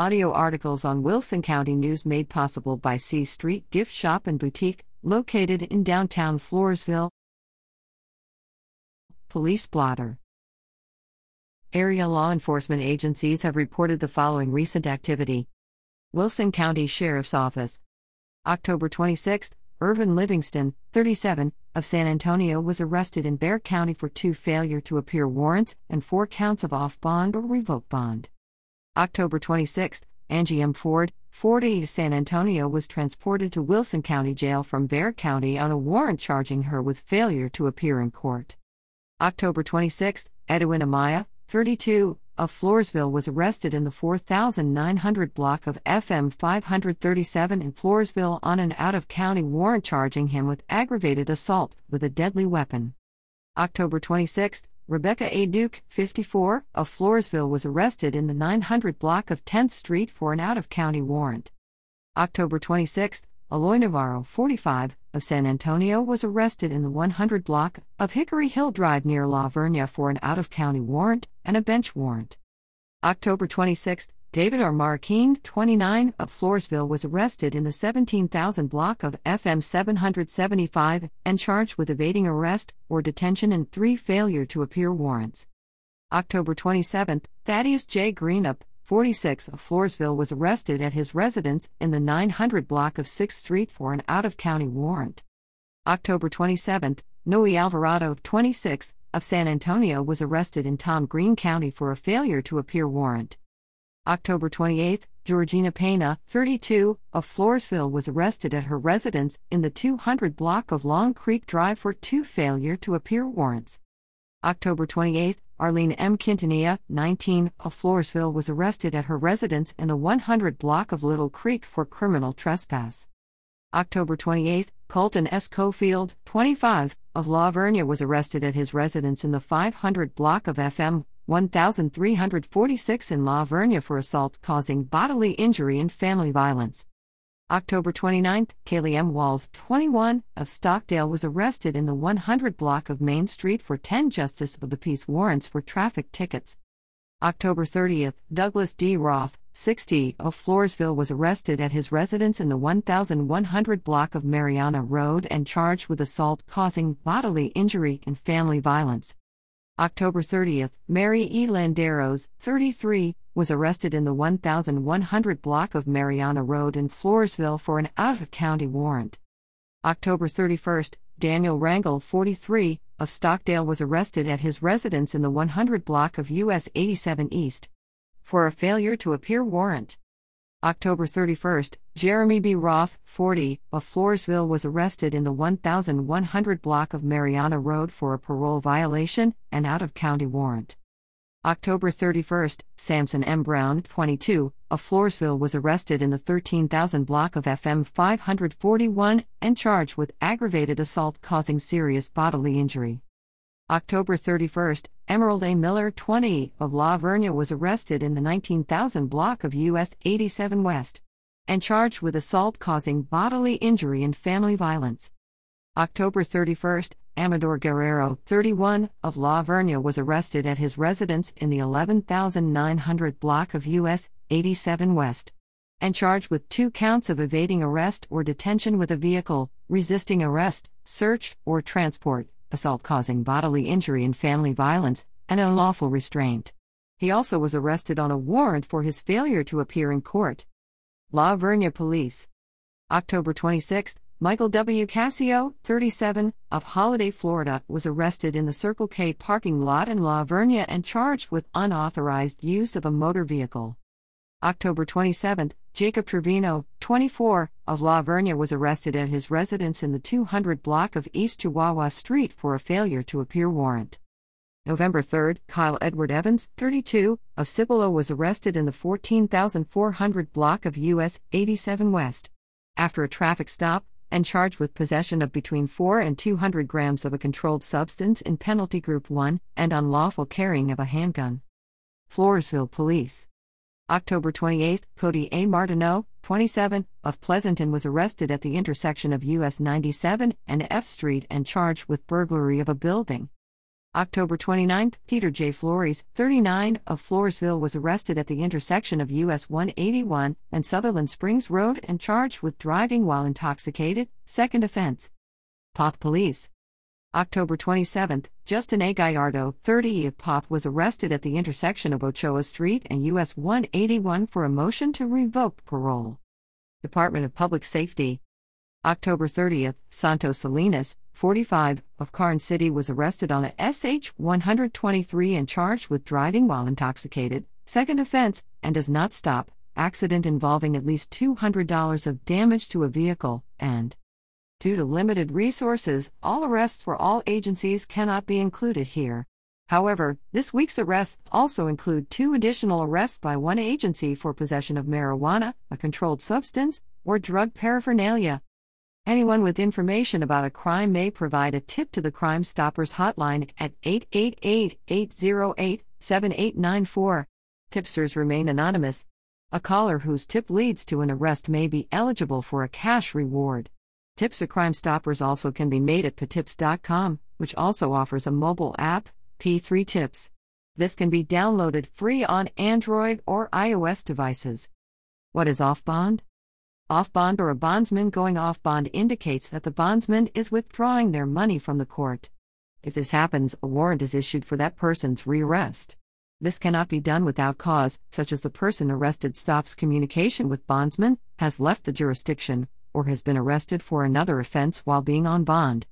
Audio articles on Wilson County News made possible by C Street Gift Shop and Boutique, located in downtown Floresville. Police blotter. Area law enforcement agencies have reported the following recent activity Wilson County Sheriff's Office. October 26, Irvin Livingston, 37, of San Antonio was arrested in Bexar County for two failure to appear warrants and four counts of off bond or revoke bond. October 26, Angie M. Ford, 40 San Antonio was transported to Wilson County Jail from Bexar County on a warrant charging her with failure to appear in court. October 26, Edwin Amaya, 32, of Floresville was arrested in the 4900 block of FM 537 in Floresville on an out of county warrant charging him with aggravated assault with a deadly weapon. October 26, Rebecca A. Duke, 54, of Floresville was arrested in the 900 block of 10th Street for an out of county warrant. October 26, Aloy Navarro, 45, of San Antonio was arrested in the 100 block of Hickory Hill Drive near La Vernia for an out of county warrant and a bench warrant. October 26, David R. Marquine, 29, of Floresville was arrested in the 17,000 block of FM 775 and charged with evading arrest or detention and three failure to appear warrants. October 27, Thaddeus J. Greenup, 46, of Floresville was arrested at his residence in the 900 block of 6th Street for an out of county warrant. October 27, Noe Alvarado, 26, of San Antonio was arrested in Tom Green County for a failure to appear warrant. October 28, Georgina Pena, 32, of Floresville was arrested at her residence in the 200 block of Long Creek Drive for two failure to appear warrants. October 28, Arlene M. Quintanilla, 19, of Floresville was arrested at her residence in the 100 block of Little Creek for criminal trespass. October 28, Colton S. Cofield, 25, of La Vernia was arrested at his residence in the 500 block of FM 1346 in La Vernia for assault causing bodily injury and family violence. October 29, Kaylee M. Walls, 21, of Stockdale was arrested in the 100 block of Main Street for 10 Justice of the Peace warrants for traffic tickets. October 30, Douglas D. Roth, 60, of Floresville was arrested at his residence in the 1100 block of Mariana Road and charged with assault causing bodily injury and family violence. October 30th, Mary E. Landeros, 33, was arrested in the 1100 block of Mariana Road in Floresville for an out of county warrant. October 31st, Daniel Rangel, 43, of Stockdale was arrested at his residence in the 100 block of US 87 East for a failure to appear warrant. October 31st, Jeremy B. Roth, 40, of Floresville was arrested in the 1100 block of Mariana Road for a parole violation and out of county warrant. October 31st, Samson M. Brown, 22, of Floresville was arrested in the 13,000 block of FM 541 and charged with aggravated assault causing serious bodily injury. October 31st, Emerald A. Miller, 20, of La Vernia was arrested in the 19,000 block of US 87 West and charged with assault causing bodily injury and family violence. October 31st, Amador Guerrero, 31, of La Vernia was arrested at his residence in the 11,900 block of US 87 West and charged with two counts of evading arrest or detention with a vehicle, resisting arrest, search, or transport assault causing bodily injury and family violence, and unlawful restraint. He also was arrested on a warrant for his failure to appear in court. La Vernia Police. October 26, Michael W. Casio, 37, of Holiday, Florida, was arrested in the Circle K parking lot in La Vernia and charged with unauthorized use of a motor vehicle. October 27, Jacob Trevino, 24, of La Vernia was arrested at his residence in the 200 block of East Chihuahua Street for a failure to appear warrant. November 3, Kyle Edward Evans, 32, of Cibolo was arrested in the 14,400 block of US 87 West. After a traffic stop, and charged with possession of between 4 and 200 grams of a controlled substance in Penalty Group 1 and unlawful carrying of a handgun. Floresville Police. October 28, Cody A. Martineau, 27, of Pleasanton was arrested at the intersection of US 97 and F Street and charged with burglary of a building. October 29, Peter J. Flores, 39, of Floresville was arrested at the intersection of US 181 and Sutherland Springs Road and charged with driving while intoxicated, second offense. Poth Police. October 27, Justin A. Gallardo, 30 of Poth was arrested at the intersection of Ochoa Street and US 181 for a motion to revoke parole. Department of Public Safety. October 30, Santos Salinas, 45, of Karnes City was arrested on a SH 123 and charged with driving while intoxicated, second offense, and does not stop, accident involving at least $200 of damage to a vehicle, and Due to limited resources, all arrests for all agencies cannot be included here. However, this week's arrests also include two additional arrests by one agency for possession of marijuana, a controlled substance, or drug paraphernalia. Anyone with information about a crime may provide a tip to the Crime Stoppers hotline at 888 808 7894. Tipsters remain anonymous. A caller whose tip leads to an arrest may be eligible for a cash reward. Tips for Crime Stoppers also can be made at patips.com, which also offers a mobile app, P3 Tips. This can be downloaded free on Android or iOS devices. What is off bond? Off bond or a bondsman going off bond indicates that the bondsman is withdrawing their money from the court. If this happens, a warrant is issued for that person's rearrest. This cannot be done without cause, such as the person arrested stops communication with bondsman, has left the jurisdiction, or has been arrested for another offense while being on bond.